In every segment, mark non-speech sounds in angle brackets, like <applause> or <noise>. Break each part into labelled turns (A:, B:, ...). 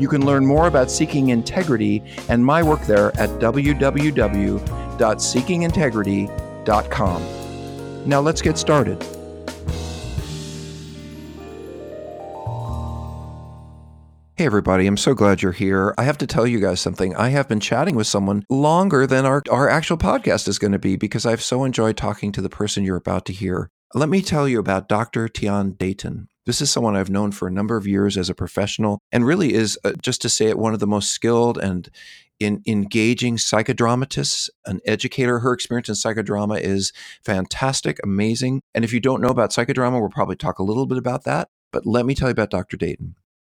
A: You can learn more about Seeking Integrity and my work there at www.seekingintegrity.com. Now let's get started. Hey, everybody, I'm so glad you're here. I have to tell you guys something. I have been chatting with someone longer than our, our actual podcast is going to be because I've so enjoyed talking to the person you're about to hear. Let me tell you about Dr. Tian Dayton. This is someone I've known for a number of years as a professional and really is, uh, just to say it, one of the most skilled and in engaging psychodramatists, an educator. Her experience in psychodrama is fantastic, amazing. And if you don't know about psychodrama, we'll probably talk a little bit about that. But let me tell you about Dr. Dayton.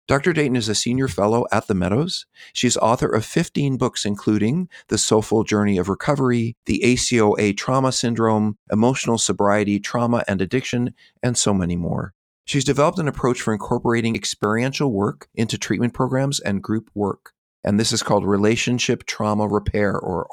A: Dr. Dayton is a senior fellow at the Meadows. She's author of 15 books, including The Soulful Journey of Recovery, The ACOA Trauma Syndrome, Emotional Sobriety, Trauma and Addiction, and so many more. She's developed an approach for incorporating experiential work into treatment programs and group work. And this is called Relationship Trauma Repair, or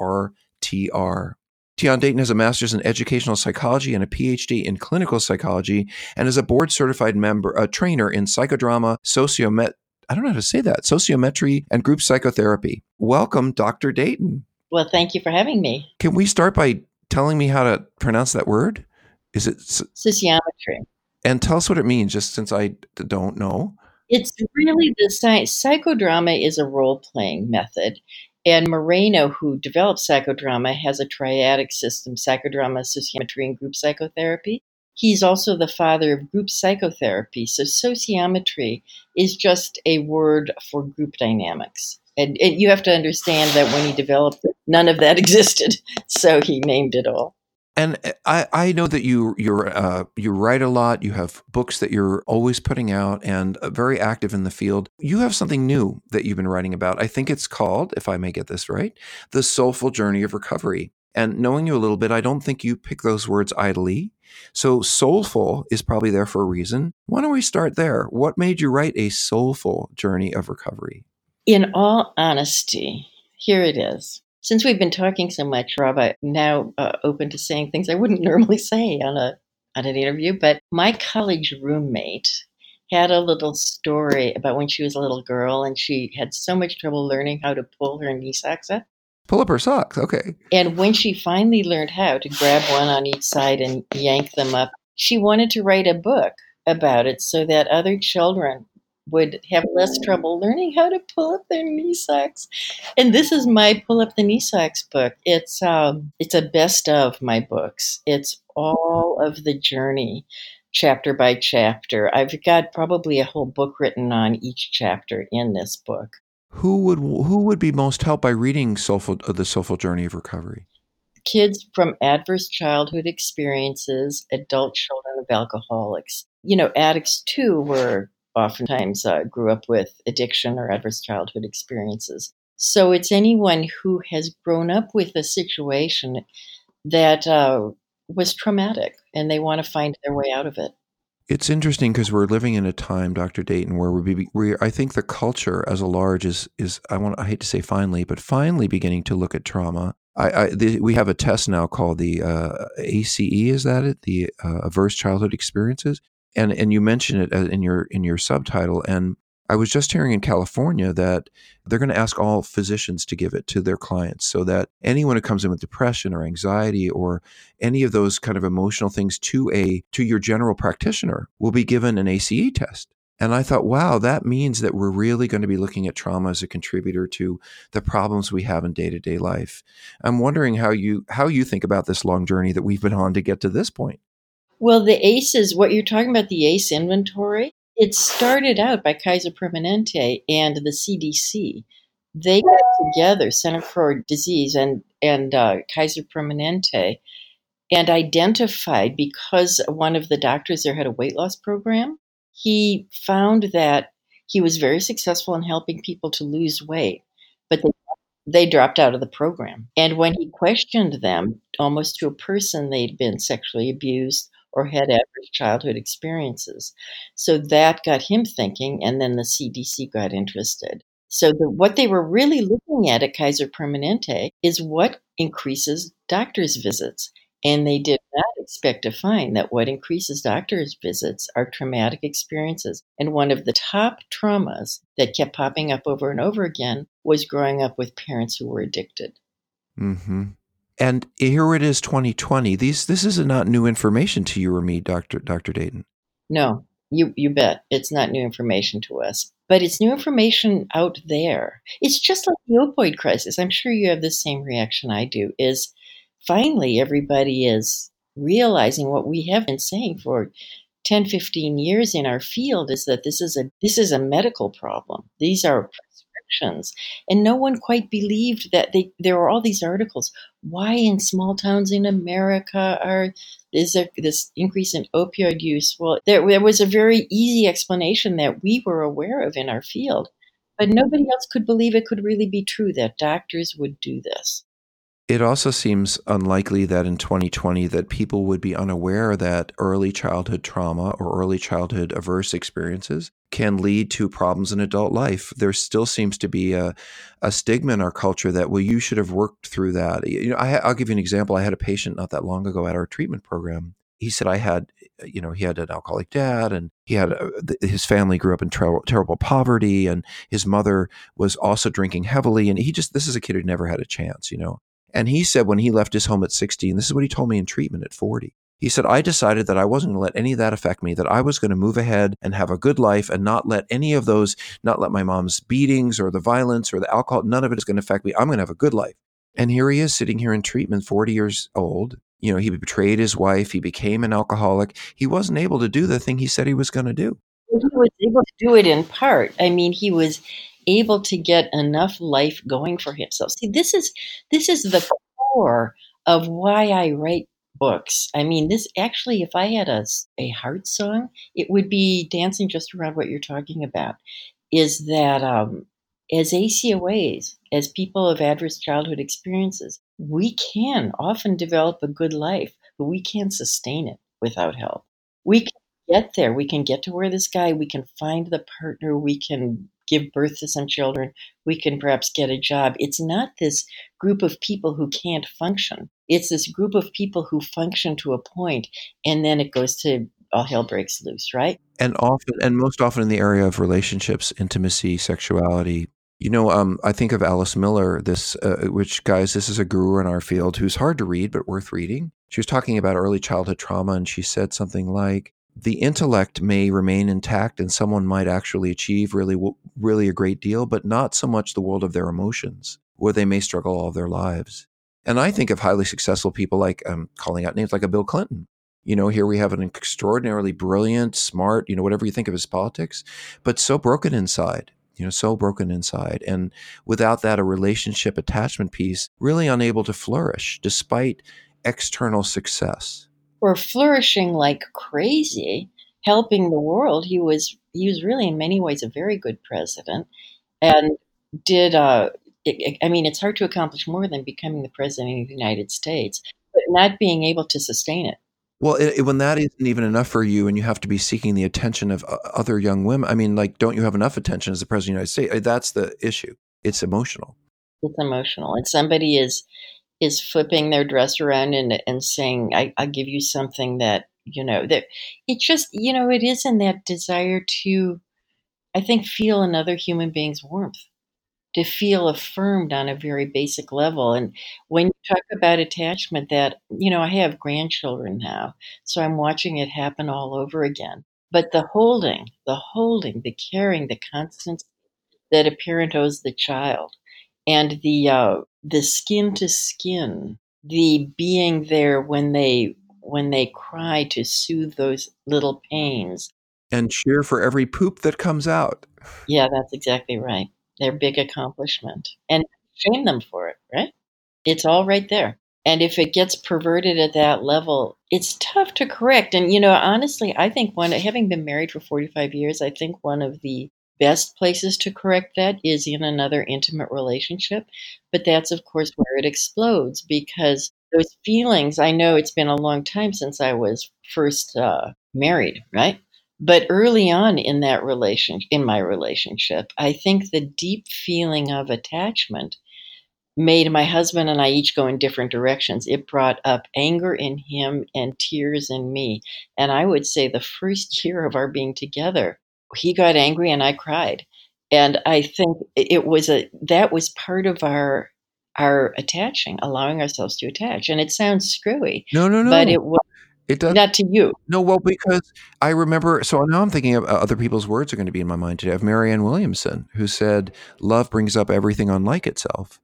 A: RTR. Tian Dayton has a master's in educational psychology and a PhD in clinical psychology, and is a board certified member, a trainer in psychodrama, sociomet. I don't know how to say that. Sociometry and group psychotherapy. Welcome, Dr. Dayton.
B: Well, thank you for having me.
A: Can we start by telling me how to pronounce that word? Is it
B: sociometry?
A: And tell us what it means, just since I don't know.
B: It's really the science. Psychodrama is a role playing method. And Moreno, who developed psychodrama, has a triadic system psychodrama, sociometry, and group psychotherapy. He's also the father of group psychotherapy. So, sociometry is just a word for group dynamics. And, and you have to understand that when he developed it, none of that <laughs> existed. So, he named it all.
A: And eh, I, I know that you you're uh, you write a lot. You have books that you're always putting out, and uh, very active in the field. You have something new that you've been writing about. I think it's called, if I may get this right, the soulful journey of recovery. And knowing you a little bit, I don't think you pick those words idly. So soulful is probably there for a reason. Why don't we start there? What made you write a soulful journey of recovery?
B: In all honesty, here it is. Since we've been talking so much, Rob, I'm now uh, open to saying things I wouldn't <laughs> normally say on a on an interview. But my college roommate had a little story about when she was a little girl and she had so much trouble learning how to pull her knee socks up.
A: Pull up her socks, okay.
B: And when she finally learned how to grab one on each side and yank them up, she wanted to write a book about it so that other children would have less trouble learning how to pull up their knee socks. And this is my pull up the knee socks book. It's um it's a best of my books. It's all of the journey chapter by chapter. I've got probably a whole book written on each chapter in this book.
A: Who would who would be most helped by reading Soulful uh, the Soulful Journey of Recovery?
B: Kids from adverse childhood experiences, adult children of alcoholics. You know, addicts too were oftentimes uh, grew up with addiction or adverse childhood experiences. So it's anyone who has grown up with a situation that uh, was traumatic and they want to find their way out of it.
A: It's interesting because we're living in a time, Dr. Dayton, where we, we I think the culture as a large is is I want I hate to say finally, but finally beginning to look at trauma. I, I the, we have a test now called the uh, ACE. Is that it? The uh, Adverse Childhood Experiences, and and you mention it uh, in your in your subtitle and I was just hearing in California that they're going to ask all physicians to give it to their clients so that anyone who comes in with depression or anxiety or any of those kind of emotional things to a to your general practitioner will be given an ACE test. And I thought, wow, that means that we're really going to be looking at trauma as a contributor to the problems we have in day-to-day life. I'm wondering how you how you think about this long journey that we've been on to get to this point.
B: Well, the ACEs, what you're talking about, the ACE inventory, it started out by Kaiser Permanente and the CDC. They got together, Center for Disease and and uh, Kaiser Permanente, and identified because one of the doctors there had a weight loss program. He found that he was very successful in helping people to lose weight, but they they dropped out of the program. And when he questioned them, almost to a person, they'd been sexually abused or had adverse childhood experiences. So that got him thinking, and then the CDC got interested. So the, what they were really looking at at Kaiser Permanente is what increases doctors' visits. And they did not expect to find that what increases doctors' visits are traumatic experiences. And one of the top traumas that kept popping up over and over again was growing up with parents who were addicted.
A: Mm-hmm. And here it is 2020. These this is not new information to you or me, Dr. Dr. Dayton.
B: No, you you bet. It's not new information to us. But it's new information out there. It's just like the opioid crisis. I'm sure you have the same reaction I do, is finally everybody is realizing what we have been saying for 10, 15 years in our field is that this is a this is a medical problem. These are restrictions. And no one quite believed that they, there were all these articles. Why in small towns in America are is there uh, this increase in opioid use? Well, there, there was a very easy explanation that we were aware of in our field, but nobody else could believe it could really be true that doctors would do this.
A: It also seems unlikely that in 2020 that people would be unaware that early childhood trauma or early childhood averse experiences can lead to problems in adult life. There still seems to be a, a stigma in our culture that, well, you should have worked through that. You know, I, will give you an example. I had a patient not that long ago at our treatment program. He said I had, you know, he had an alcoholic dad and he had, uh, a, his family grew up in ter- terrible poverty and his mother was also drinking heavily. And he just, this is a kid who never had a chance, you know. And he said when he left his home at 16, this is what he told me in treatment at 40. He said, I decided that I wasn't going to let any of that affect me, that I was going to move ahead and have a good life and not let any of those, not let my mom's beatings or the violence or the alcohol, none of it is going to affect me. I'm going to have a good life. And here he is sitting here in treatment, 40 years old. You know, he betrayed his wife. He became an alcoholic. He wasn't able to do the thing he said he was going to do.
B: He was able to do it in part. I mean, he was able to get enough life going for himself. See, this is this is the core of why I write books. I mean, this actually, if I had a, a heart song, it would be dancing just around what you're talking about. Is that um, as ACOAs, as people of adverse childhood experiences, we can often develop a good life, but we can't sustain it without help. We can get there. We can get to where this guy, we can find the partner, we can give birth to some children, we can perhaps get a job. It's not this group of people who can't function. It's this group of people who function to a point and then it goes to all hell breaks loose, right?
A: And often, and most often in the area of relationships, intimacy, sexuality. You know, um, I think of Alice Miller, this, uh, which guys, this is a guru in our field who's hard to read but worth reading. She was talking about early childhood trauma, and she said something like, the intellect may remain intact and someone might actually achieve really really a great deal but not so much the world of their emotions where they may struggle all their lives. And i think of highly successful people like um, calling out names like a bill clinton. You know here we have an extraordinarily brilliant smart you know whatever you think of his politics but so broken inside you know so broken inside and without that a relationship attachment piece really unable to flourish despite external success
B: were flourishing like crazy, helping the world. He was he was really in many ways a very good president, and did. Uh, it, I mean, it's hard to accomplish more than becoming the president of the United States, but not being able to sustain it.
A: Well, it, when that isn't even enough for you, and you have to be seeking the attention of uh, other young women, I mean, like, don't you have enough attention as the president of the United States? That's the issue. It's emotional.
B: It's emotional, and somebody is is flipping their dress around and and saying, I, "I'll give you something that you know that." It just you know it is in that desire to I think, feel another human being's warmth, to feel affirmed on a very basic level. And when you talk about attachment, that, you know, I have grandchildren now, so I'm watching it happen all over again. But the holding, the holding, the caring, the constancy that a parent owes the child, and the uh, the skin to skin, the being there when they when they cry to soothe those little pains,
A: and cheer for every poop that comes out.
B: Yeah, that's exactly right. Their big accomplishment, and shame them for it. Right? It's all right there. And if it gets perverted at that level, it's tough to correct. And, you know, honestly, I think one, having been married for 45 years, I think one of the best places to correct that is in another intimate relationship. But that's, of course, where it explodes because those feelings, I know it's been a long time since I was first uh, married, right? But early on in that relation, in my relationship, I think the deep feeling of attachment made my husband and I each go in different directions. It brought up anger in him and tears in me. And I would say the first <laughs> year of our being together, he got angry and I cried. And I think it was a that was part of our our attaching, allowing ourselves to attach. And it sounds screwy.
A: No, no, no.
B: But it was
A: it does
B: not to you.
A: No, well, because I remember. So now I'm thinking of uh, other people's words are going to be in my mind today. Of Marianne Williamson, who said, "Love brings up everything unlike itself."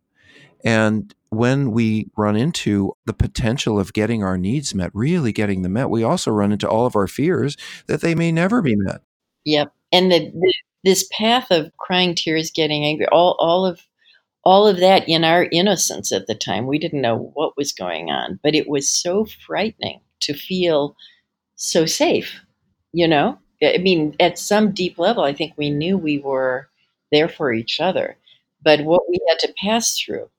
A: And when we run into the potential of getting our needs met, really getting them met, we also run into all of our fears that they may never be met.
B: Yep. And the, the, this path of crying tears, getting angry, all, all of all of that in our innocence at the time, we didn't know what was going on, but it was so frightening to feel so safe, you know? I mean, at some deep level, I think we knew we were there for each other. But what we had to pass through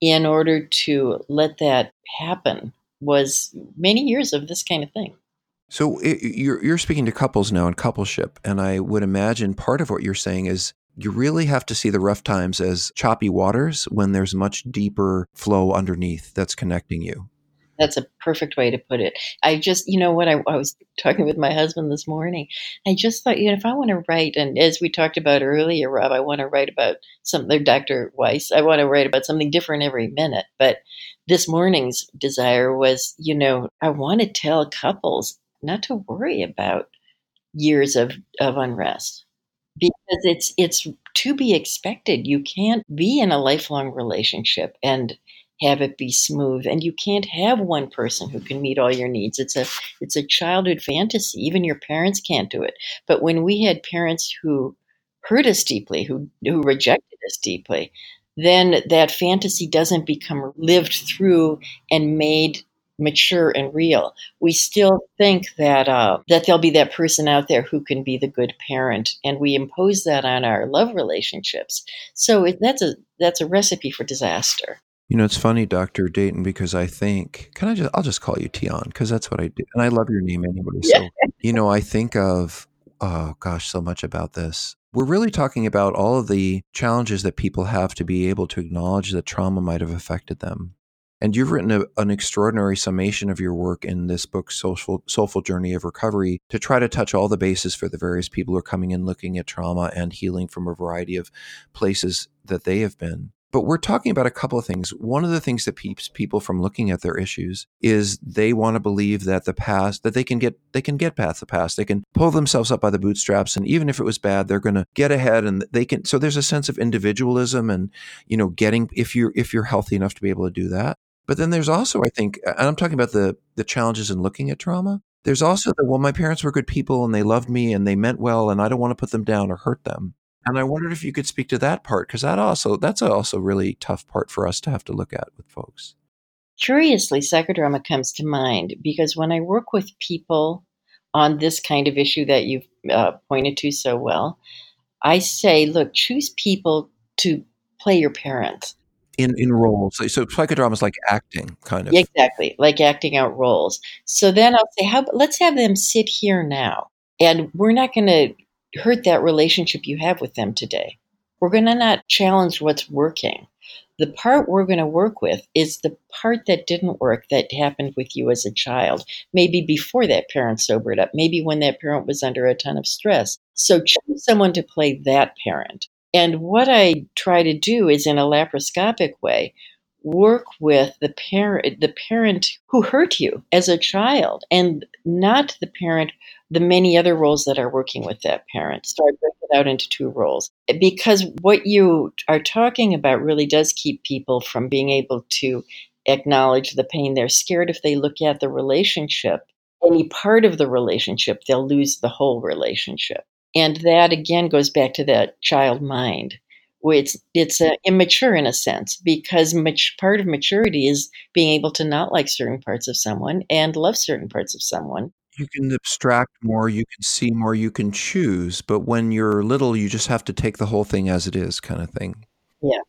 B: in order to let that happen was many years of this kind of thing.
A: So it, you're you're speaking to couples now in coupleship, and I would imagine part of what you're saying is you really have to see the rough times as choppy waters when there's much deeper flow underneath that's connecting you.
B: That's a perfect way to put it. I just, you know what, I, I, was talking with my husband this morning. I just thought, you know, if I want to write, and as we talked about earlier, Rob, I want to write about something, Dr. Weiss, I want to write about something different every minute. But this morning's desire was, you know, I want to tell couples not to worry about years of, of unrest. Because it's it's to be expected. You can't be in a lifelong relationship and have it be smooth. And you can't have one person who can meet all your needs. It's a it's a childhood fantasy. Even your parents can't do it. But when we had parents who hurt us deeply who who rejected us deeply then that fantasy doesn't become lived through and made mature and real. We still think that uh, that there'll be that person out there who can be the good parent, and we impose that on our love relationships. So it, that's a that's a recipe for disaster.
A: You know, it's funny, Dr. Dayton, because I think, can I just, I'll just call you Tian, because that's what I do. And I love your name anyway. So, yeah. <laughs> you know, I think of, oh gosh, so much about this. We're really talking about all of the challenges that people have to be able to acknowledge that trauma might have affected them. And you've written a, an extraordinary summation of your work in this book, Soulful, Soulful Journey of Recovery, to try to touch all the bases for the various people who are coming in looking at trauma and healing from a variety of places that they have been. But we're talking about a couple of things. One of the things that keeps people from looking at their issues is they want to believe that the past, that they can get, they can get past the past. They can pull themselves up by the bootstraps. And even if it was bad, they're going to get ahead and they can. So there's a sense of individualism and, you know, getting, if you're, if you're healthy enough to be able to do that. But then there's also, I think, and I'm talking about the, the challenges in looking at trauma. There's also the, well, my parents were good people and they loved me and they meant well and I don't want to put them down or hurt them. And I wondered if you could speak to that part because that also that's also really tough part for us to have to look at with folks.
B: Curiously, psychodrama comes to mind because when I work with people on this kind of issue that you've uh, pointed to so well, I say, look, choose people to play your parents
A: in in roles. So psychodrama is like acting, kind of.
B: Exactly, like acting out roles. So then I'll say, how let's have them sit here now, and we're not going to hurt that relationship you have with them today. We're going to not challenge what's working. The part we're going to work with is the part that didn't work that happened with you as a child, maybe before that parent sobered up, maybe when that parent was under a ton of stress. So choose someone to play that parent. And what I try to do is in a laparoscopic way, work with the parent the parent who hurt you as a child and not the parent the many other roles that are working with that parent. So i break it out into two roles. Because what you are talking about really does keep people from being able to acknowledge the pain. They're scared if they look at the relationship any part of the relationship they'll lose the whole relationship and that again goes back to that child mind it's it's uh, immature in a sense because much part of maturity is being able to not like certain parts of someone and love certain parts of someone.
A: You can abstract more, you can see more, you can choose, but when you're little, you just have to take the whole thing as it is, kind of thing.
B: Yeah,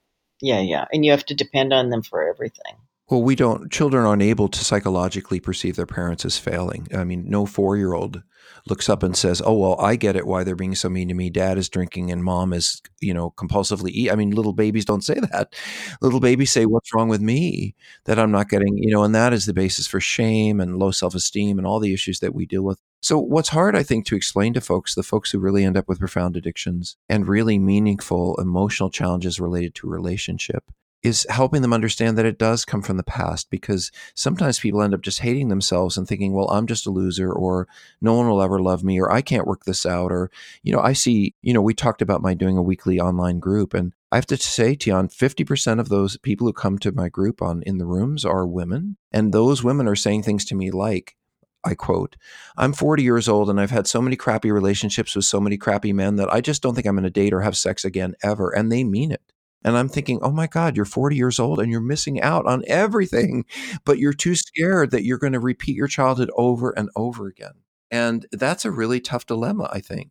B: yeah, yeah, and you have to depend on them for everything.
A: Well, we don't. Children aren't able to psychologically perceive their parents as failing. I mean, no four-year-old looks up and says, "Oh well, I get it why they're being so mean to me. Dad is drinking and mom is, you know, compulsively eat." I mean, little babies don't say that. Little babies say, "What's wrong with me that I'm not getting?" You know, and that is the basis for shame and low self-esteem and all the issues that we deal with. So, what's hard, I think, to explain to folks, the folks who really end up with profound addictions and really meaningful emotional challenges related to relationship, is helping them understand that it does come from the past because sometimes people end up just hating themselves and thinking, well, I'm just a loser or no one will ever love me or I can't work this out. Or, you know, I see, you know, we talked about my doing a weekly online group and I have to say, Tian, 50% of those people who come to my group on in the rooms are women. And those women are saying things to me like, I quote, I'm 40 years old and I've had so many crappy relationships with so many crappy men that I just don't think I'm going to date or have sex again ever. And they mean it. And I'm thinking, oh my God, you're 40 years old and you're missing out on everything, <laughs> but you're too scared that you're going to repeat your childhood over and over again. And that's a really tough dilemma, I think.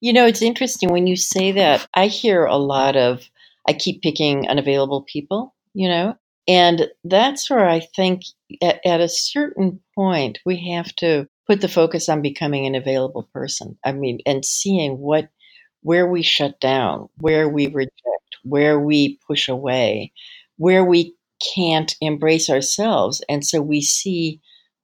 B: You know, it's interesting when you say that. I hear a lot of, I keep picking unavailable people, you know, and that's where I think at, at a certain point we have to put the focus on becoming an available person. I mean, and seeing what, where we shut down, where we reject where we push away, where we can't embrace ourselves. And so we see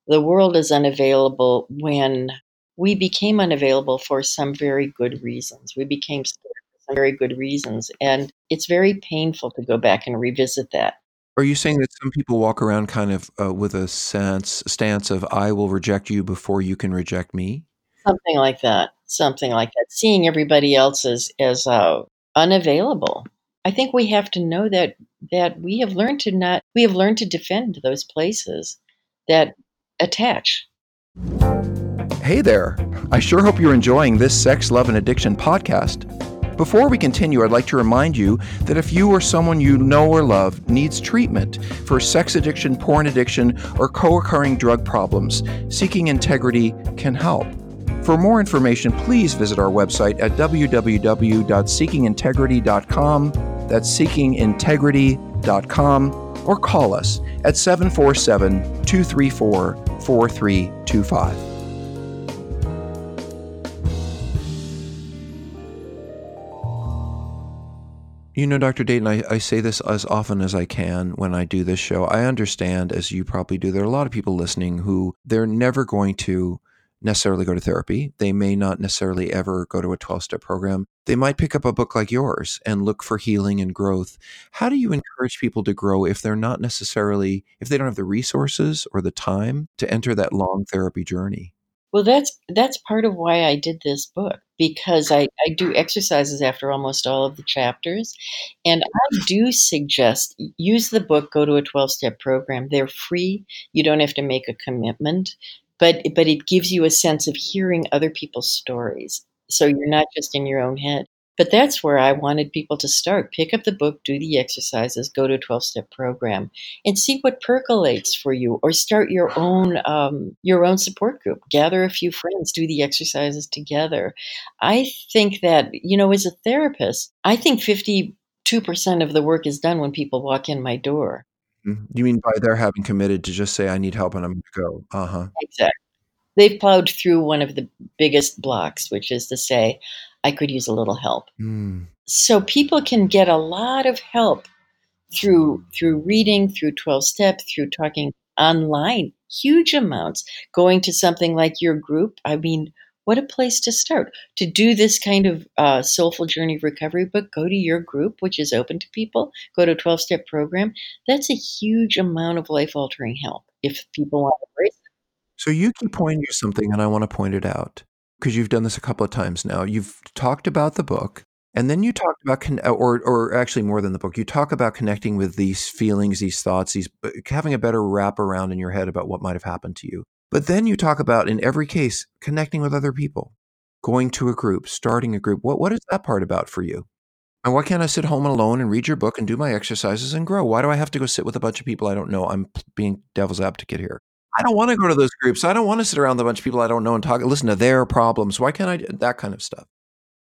B: the world as unavailable when we became unavailable for some very good reasons. We became for some very good reasons. And it's very painful to go back and revisit that.
A: Are you saying that some people walk around kind of uh, with a sense stance of I will reject you before you can reject me?
B: Something like that. Something like that. Seeing everybody else as as uh, unavailable I think we have to know that that we have learned to not we have learned to defend those places that attach.
A: Hey there. I sure hope you're enjoying this Sex, Love and Addiction podcast. Before we continue, I'd like to remind you that if you or someone you know or love needs treatment for sex addiction, porn addiction, or co occurring drug problems, Seeking Integrity can help. For more information, please visit our website at www.seekingintegrity.com that's seekingintegrity.com or call us at 747 234 4325. You know, Dr. Dayton, I, I, say this as often as I can when I do this show. I understand, as you probably do, there are a lot of people listening who they're never going to necessarily go to therapy. They may not necessarily ever go to a 12 step program. They might pick up a book like yours and look for healing and growth. How do you encourage people to grow if they're not necessarily, if they don't have the resources or the time to enter that long therapy journey?
B: Well, that's that's part of why I did this book because I, I do exercises after almost all of the chapters, and I do suggest use the book, go to a twelve step program. They're free. You don't have to make a commitment but but it gives you a sense of hearing other people's stories. So you're not just in your own head. But that's where i wanted people to start. Pick up the book do the exercises go to a 12-step program and see what percolates for you or start your own um, your own support group. Gather a few friends do the exercises together. I think that you know as a therapist i think 52% of the work is done when people walk in my door.
A: You mean by their having committed to just say, "I need help and I'm gonna go." Uh huh.
B: Exactly. They've plowed through one of the biggest blocks, which is to say, "I could use a little help." Mm. So people can get a lot of help through through reading, through 12 step, through talking online, huge amounts, going to something like your group. I mean, what a place to start. To do this kind of uh, soulful journey recovery book, go to your group, which is open to people, go to a 12 step program. That's a huge amount of life altering help if people want to embrace it.
A: So you keep pointing to something, and I want to point it out because you've done this a couple of times now. You've talked about the book, and then you talked about, con- or, or actually more than the book, you talk about connecting with these feelings, these thoughts, these uh, having a better wrap around in your head about what might have happened to you. But then you talk about, in every case, connecting with other people, going to a group, starting a group. What what is that part about for you? And why can't I sit home alone and read your book and do my exercises and grow? Why do I have to go sit with a bunch of people I don't know? I'm being devil's advocate here. I don't want to go to those groups. I don't want to sit around a bunch of people I don't know and talk, listen to their problems. Why can't I do that kind of stuff?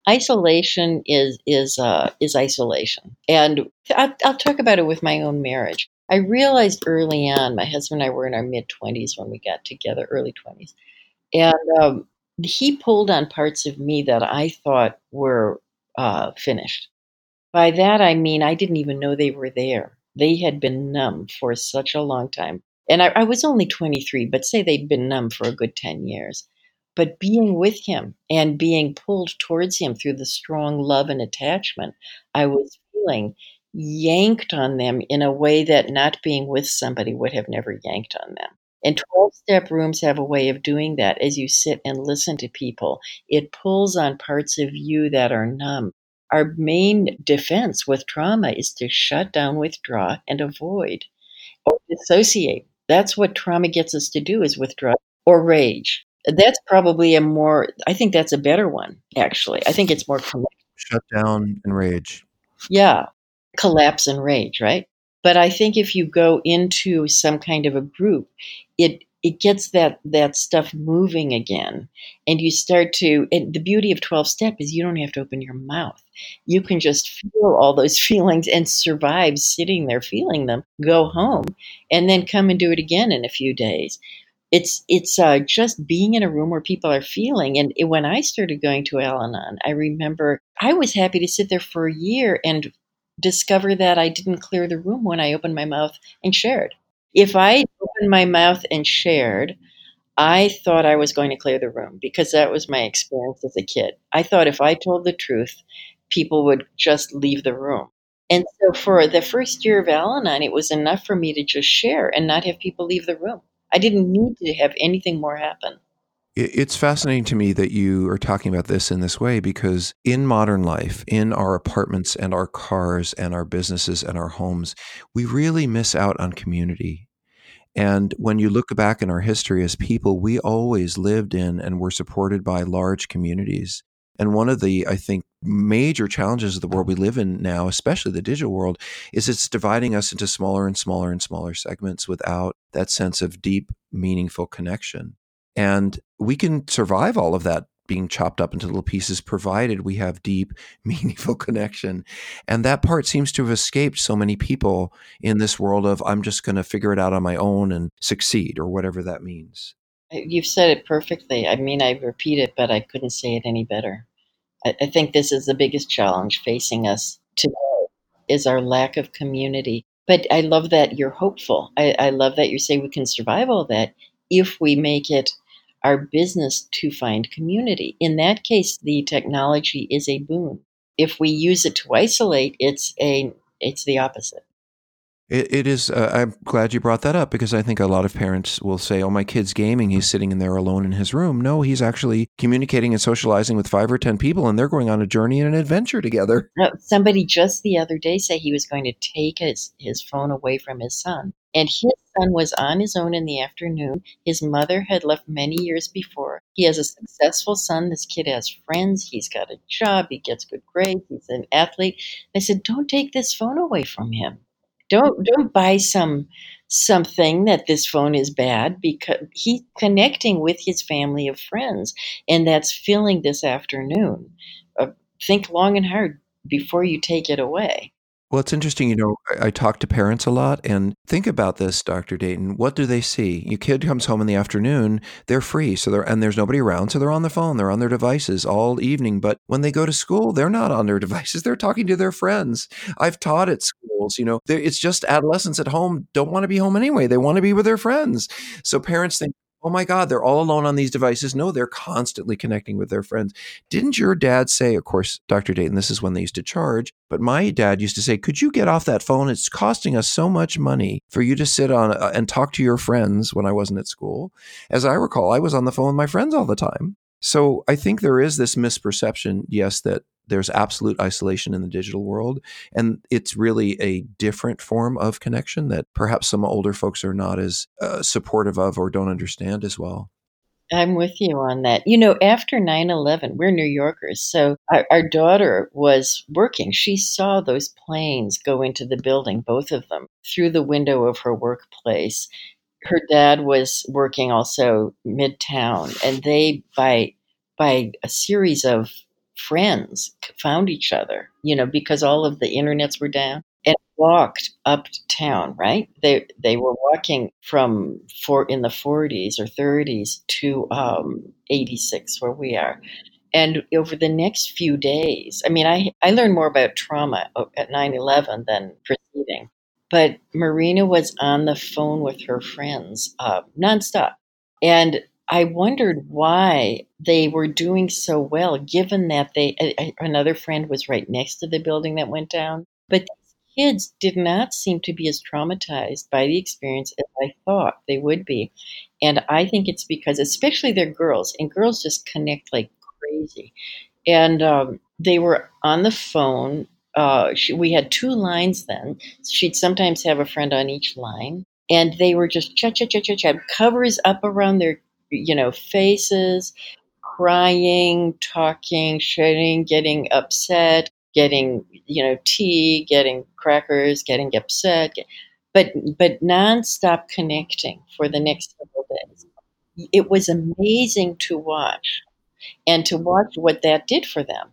B: Isolation is is uh, is isolation, and I, I'll talk about it with my own marriage. I realized early on, my husband and I were in our mid twenties when we got together, early twenties, and um, he pulled on parts of me that I thought were uh, finished. By that I mean I didn't even know they were there. They had been numb for such a long time and I, I, was only 23, but say they'd been numb for a good 10 years. But being with him and being pulled towards him through the strong love and attachment I was feeling yanked on them in a way that not being with somebody would have never yanked on them. And 12 step rooms have a way of doing that as you sit and listen to people. It pulls on parts of you that are numb. Our main defense with trauma is to shut down, withdraw, and avoid or dissociate that's what trauma gets us to do is withdraw or rage. That's probably a more, I think that's a better one, actually. I think it's more
A: Shut down and rage.
B: Yeah. Collapse and rage, right? But I think if you go into some kind of a group, it it gets that that stuff moving again. And you start to and the beauty of 12 step is you don't have to open your mouth. You can just feel all those <laughs> feelings and survive sitting there feeling them go home and then come and do it again in a few days. It's it's uh, just being in a room where people are feeling. And when i started going to al-anon i remember i was happy to sit there for a year and discover that i didn't clear the room when i opened my mouth and shared if i opened my mouth and shared I thought I was going to clear the room because that was my experience as a kid. I thought if I told the truth, people would just leave the room. And so for the first year of Al Anon, it was enough for me to just share and not have people leave the room. I didn't need to have anything more happen.
A: It's fascinating to me that you are talking about this in this way because in modern life, in our apartments and our cars and our businesses and our homes, we really miss out on community. And when you look back in our history as people, we always lived in and were supported by large communities. And one of the, I think, major challenges of the world we live in now, especially the digital world, is it's dividing us into smaller and smaller and smaller segments without that sense of deep, meaningful connection. And we can survive all of that being chopped up into little pieces, provided we have deep, <laughs> meaningful connection. And that part seems to have escaped so many people in this world of, I'm just going to figure it out on my own and succeed, or whatever that means.
B: Uh, you've said it perfectly. I mean, I repeat it, but I couldn't say it any better. I, I think this is the biggest challenge facing us today is our lack of community. But I love that you're hopeful. I, I love that you say we can survive all that if we make it our business to find community. In that case, the technology is a boon. If we use it to isolate, it's a it's the opposite.
A: It, it is. Uh, I'm glad you brought that up because I think a lot of parents will say, "Oh, my kid's gaming. He's sitting in there alone in his room." No, he's actually communicating and socializing with five or ten people, and they're going on a journey and an adventure together. <laughs>
B: Somebody just the other day said he was going to take his his phone away from his son, and his son was on his own in the afternoon. His mother had left many years before. He has a successful son. This kid has friends. He's got a job. He gets good grades. He's an athlete. I said, "Don't take this phone away from him." Don't don't buy some something that this phone is bad because he's connecting with his family of friends, and that's filling this afternoon. Uh, think long and hard before you take it away.
A: Well, it's interesting. You know, I, talk to parents a lot and think about this, Dr. Dayton. What do they see? Your kid comes home in the afternoon, they're free. So they're, and there's nobody around. So they're on the phone, they're on their devices all evening. But when they go to school, they're not on their <laughs> devices. They're talking to their friends. I've taught at schools, you know, it's just adolescents at home don't want to be home anyway. They want to be with their friends. So parents think, oh my God, they're all alone on these devices. No, they're constantly connecting with their friends. Didn't your dad say, of course, Dr. Dayton, this is when they used to charge, but my dad used to say, could you get off that phone? It's costing us so much money for you to sit on uh, and talk to your friends when I wasn't at school. As I recall, I was on the phone with my friends all the time. So I think there is this misperception, yes, that there's absolute isolation in the digital world. And it's really a different form of connection that perhaps some older folks are not as uh, supportive of or don't understand as well.
B: I'm with you on that. You know, after 9 11, we're New Yorkers. So our, our, daughter was working. She saw those planes go into the building, both of them, through the window of her workplace her dad was working also midtown, and they by by a series of friends found each other. You know, because all of the internets were down, and walked uptown. Right? They they were walking from for in the 40s or 30s to um, 86, where we are. And over the next few days, I mean, I, I learned more about trauma at 9 11 than preceding but Marina was on the phone with her friends uh, nonstop. And I wondered why they were doing so well, given that they a, another friend was right next to the building that went down. But kids did not seem to be as traumatized by the experience as I thought they would be, and I think it's because, especially they're girls, and girls just connect like crazy, and um, they were on the phone uh, she, we had two lines then. She'd sometimes have a friend on each line, and they were just chat, chat, chat, chat, chat, covers up around their, you know, faces, crying, talking, shouting, getting upset, getting, you know, tea, getting crackers, getting upset, but but nonstop connecting for the next several days. It was amazing to watch, and to watch what that did for them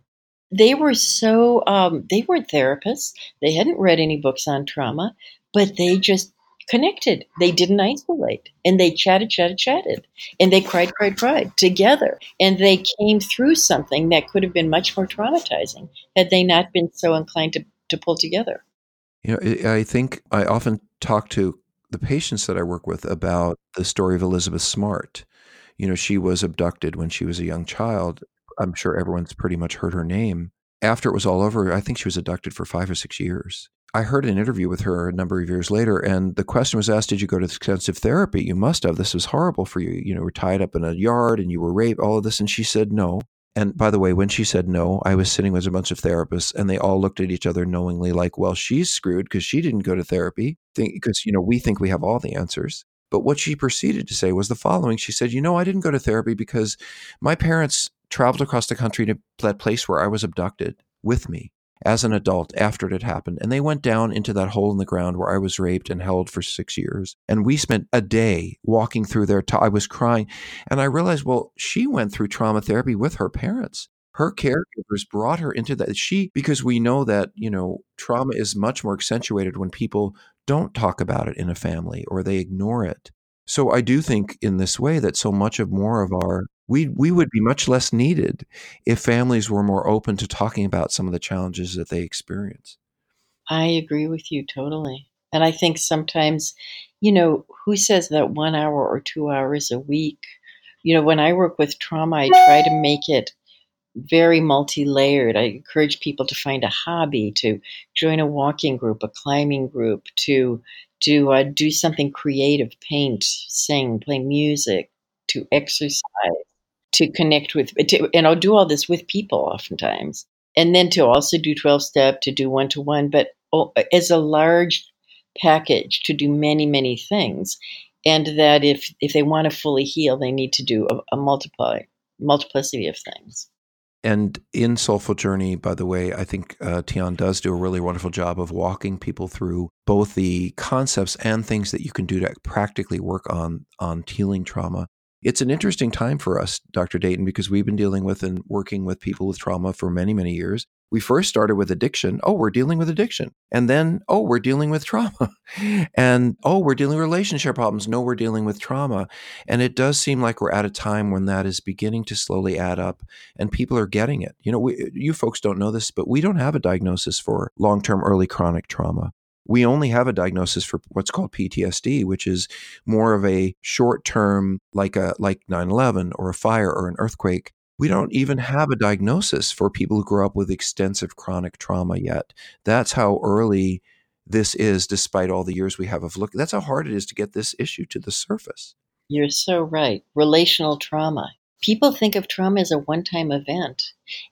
B: they were so um, they weren't therapists they hadn't read any books on trauma but they just connected. They didn't isolate. And they chatted chatted chatted. And they cried cried cried together. And they came through something that could have been much more traumatizing had they not been so inclined to, to pull together.
A: You know i think i often talk to the patients that i work with about the story of elizabeth smart. You know she was abducted when she was a young child. I'm sure everyone's pretty much heard her name. After it was all over, I think she was abducted for five or six years. I heard an interview with her a number of years later, and the question was asked, Did you go to extensive therapy? You must have. This was horrible for you. You know, were tied up in a yard and you were raped, all of this. And she said, No. And by the way, when she said no, I was sitting with a bunch of therapists and they all looked at each other knowingly, like, well, she's screwed because she didn't go to therapy. Because, you know, we think we have all the answers. But what she proceeded to say was the following She said, You know, I didn't go to therapy because my parents traveled across the country to that place where I was abducted with me as an adult after it had happened. And they went down into that hole in the ground where I was raped and held for six years. And we spent a day walking through there. T- I was crying. And I realized, well, she went through trauma therapy with her parents. Her caregivers brought her into that. She, because we know that, you know, trauma is much more accentuated when people don't talk about it in a family or they ignore it. So I do think in this way that so much of more of our we we would be much less needed if families were more open to talking about some of the challenges that they experience.
B: I agree with you totally. And I think sometimes, you know, who says that one hour or two hours a week? You know, when I work with trauma, I try to make it very multi layered. I encourage people to find a hobby, to join a walking group, a climbing group, to to uh, do something creative, paint, sing, play music, to exercise, to connect with, to, and I'll do all this with people oftentimes. And then to also do 12 step, to do one to one, but oh, as a large package to do many, many things. And that if, if they want to fully heal, they need to do a, a multiply, multiplicity of things.
A: And in Soulful Journey, by the way, I think uh, Tian does do a really wonderful job of walking people through both the concepts and things that you can do to practically work on on healing trauma. It's an interesting time for us, Dr. Dayton, because we've been dealing with and working with people with trauma for many, many years. we first started with addiction. Oh, we're dealing with addiction. And then, oh, we're dealing with trauma. <laughs> and oh, we're dealing with relationship problems. No, we're dealing with trauma. And it does seem like we're at a time when that is beginning to slowly add up and people are getting it. You know, we, you folks don't know this, but we don't have a diagnosis for long term early chronic trauma. We only have a diagnosis for what's called PTSD, which is more of a short term, like a like 9/11 or a fire or an earthquake we don't even have a diagnosis for people who grow up with extensive chronic trauma yet. That's how early this is, despite all the years we have of looking. That's how hard it is to get this issue to the surface.
B: You're so right. Relational trauma. People think of trauma as a one-time event,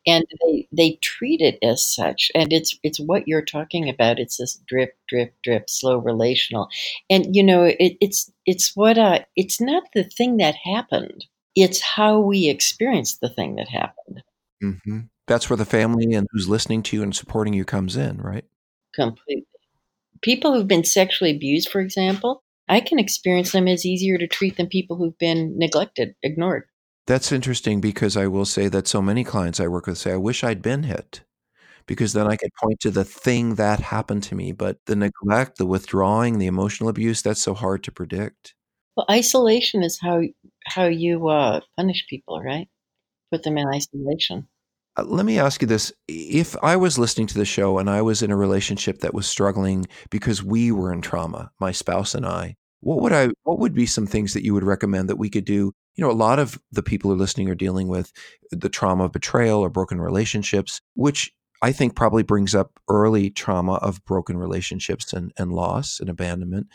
B: and they they treat it as such. And it's it's what you're talking about. It's this drip, drip, drip, slow relational. And you know, it, it's it's what uh, it's not the thing that happened it's how we experience the thing that happened.
A: Mm-hmm. That's where the family and who's listening to you and supporting you comes in, right?
B: Completely. People who've been sexually abused, for example, I can experience them as easier to treat than people who've been neglected, ignored.
A: That's interesting because I will say that so many clients I work with say, I wish I'd been hit because then I could point to the thing that happened to me. But the neglect, the withdrawing, the emotional abuse, that's so hard to predict.
B: Well, isolation is how how you uh, punish people, right? Put them in isolation.
A: Uh, let me ask you this: If I was listening to the show and I was in a relationship that was struggling because we were in trauma, my spouse and I, what would I? What would be some things that you would recommend that we could do? You know, a lot of the people who are listening are dealing with the trauma of betrayal or broken relationships, which I think probably brings up early trauma of broken relationships and, and loss and abandonment.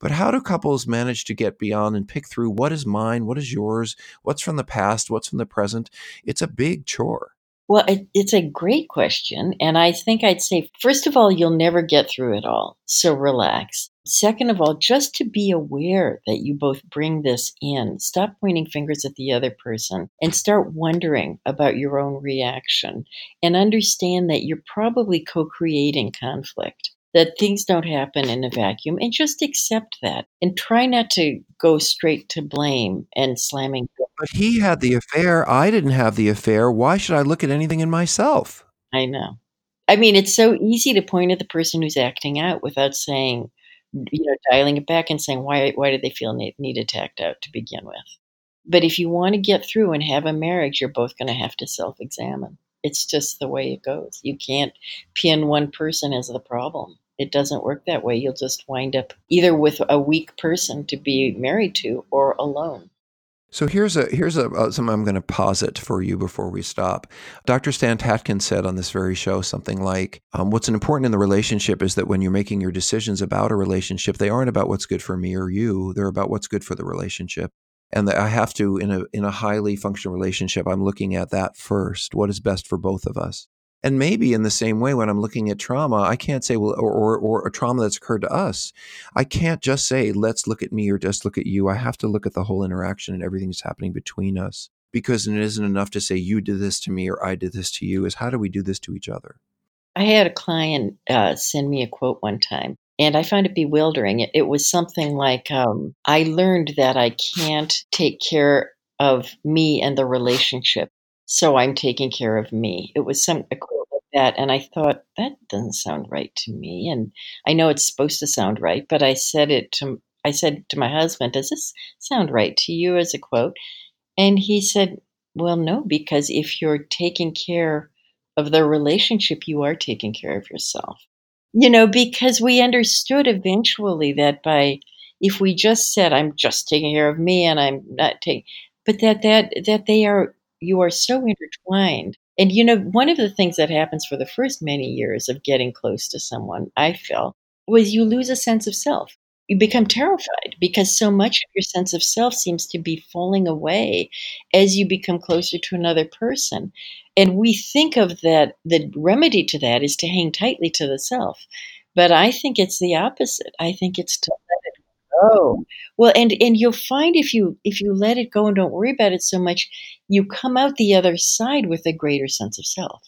A: But how do couples manage to get beyond and pick through what is mine, what is yours, what's from the past, what's from the present? It's a big chore.
B: Well, it, it's a great question. And I think I'd say, first of all, you'll never get through it all. So relax. Second of all, just to be aware that you both bring this in. Stop pointing fingers at the other person and start wondering about your own reaction and understand that you're probably co creating conflict that things don't happen in a vacuum and just accept that and try not to go straight to blame and slamming.
A: But he had the affair. I didn't have the affair. Why should I look at anything in myself?
B: I know. I mean, it's so easy to point at the person who's acting out without saying, you know, dialing it back and saying, why, why did they feel need, needed to act out to begin with? But if you want to get through and have a marriage, you're both going to have to self examine. It's just the way it goes. You can't pin one person as the problem. It doesn't work that way. You'll just wind up either with a weak person to be married to or alone.
A: So here's a here's a uh, something I'm going to posit for you before we stop. Dr. Stan Tatkin said on this very show something like, um, "What's important in the relationship is that when you're making your decisions about a relationship, they aren't about what's good for me or you. They're about what's good for the relationship." And that I have to in a in a highly functional relationship I'm looking at that first what is best for both of us. And maybe in the same way when I'm looking at trauma I can't say well or, or, or a trauma that's occurred to us I can't just say let's look at me or just look at you. I have to look at the whole interaction and everything that's happening between us because it isn't enough to say you did this to me or I did this to you is how do we do this to each other?
B: I had a client uh, send me a quote one time and I found it bewildering. It, it was something like um, I learned that I can't take care of me and the relationship, so I'm taking care of me. It was some a quote like that, and I thought that doesn't sound right to me. And I know it's supposed to sound right, but I said it to I said to my husband, "Does this sound right to you as a quote?" And he said, "Well, no, because if you're taking care of the relationship, you are taking care of yourself." You know, because we understood eventually that by if we just said, "I'm just taking care of me and I'm not taking," but that that that they are you are so intertwined. And you know, one of the things that happens for the first many years of getting close to someone, I felt, was you lose a sense of self. You become terrified because so much of your sense of self seems to be falling away as you become closer to another person. And we think of that, the remedy to that is to hang tightly to the self. But I think it's the opposite. I think it's to let it go. Well, and, and you'll find if you if you let it go and don't worry about it so much, you come out the other side with a greater sense of self.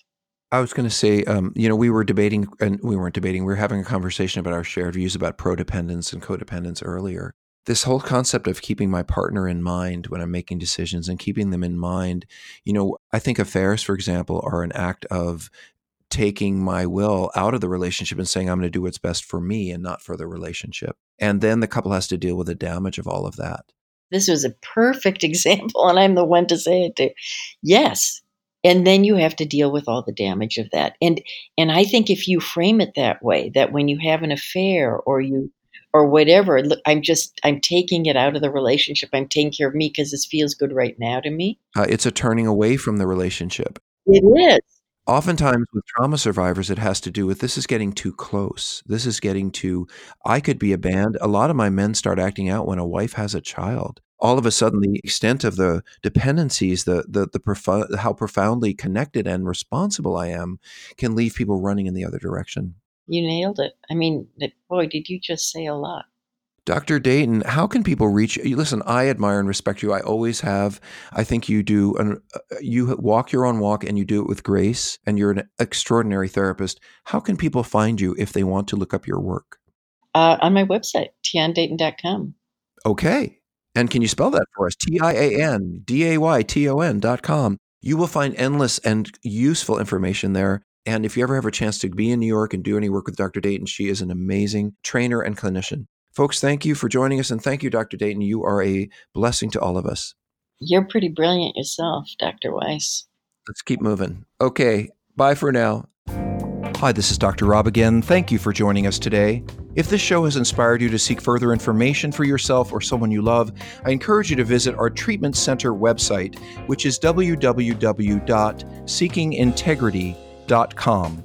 A: I was going to say, um, you know, we were debating, and we weren't debating, we were having a conversation about our shared views about prodependence and codependence earlier this whole concept of keeping my partner in mind when I'm making decisions and keeping them in mind, you know, I think affairs, for example, are an act of taking my will out of the relationship and saying, I'm going to do what's best for me and not for the relationship. And then the couple has to deal with the damage of all of that.
B: This was a perfect <laughs> example, and I'm the one to say it to. Yes. And then you have to deal with all the damage of that. And and I think if you frame it that way, that when you have an affair or you or whatever, I'm just I'm taking it out of the relationship. I'm taking care of me because this feels good right now to me.
A: Uh, it's a turning away from the relationship.
B: It is.
A: Oftentimes with trauma survivors, it has to do with this is getting too close. This is getting too, I could be a band. A lot of my men start acting out when a wife has a child. All of a sudden, the extent of the dependencies, the the the profu- how profoundly connected and responsible I am, can leave people running in the other direction.
B: You nailed it. I mean, boy, did you just say a lot.
A: Dr. Dayton, how can people reach you? Listen, I admire and respect you. I always have. I think you do. An, uh, you walk your own walk, and you do it with grace. And you're an extraordinary therapist. How can people find you if they want to look up your work?
B: Uh, on my website, tiandayton.com.
A: Okay, and can you spell that for us? T i a n d a y t o n dot com. You will find endless and useful information there. And if you ever have a chance to be in New York and do any work with Dr. Dayton, she is an amazing trainer and clinician. Folks, thank you for joining us. And thank you, Dr. Dayton. You are a blessing to all of us.
B: You're pretty brilliant yourself, Dr. Weiss.
A: Let's keep moving. Okay. Bye for now. Hi, this is Dr. Rob again. Thank you for joining us today. If this show has inspired you to seek further information for yourself or someone you love, I encourage you to visit our treatment center website, which is www.seekingintegrity.com.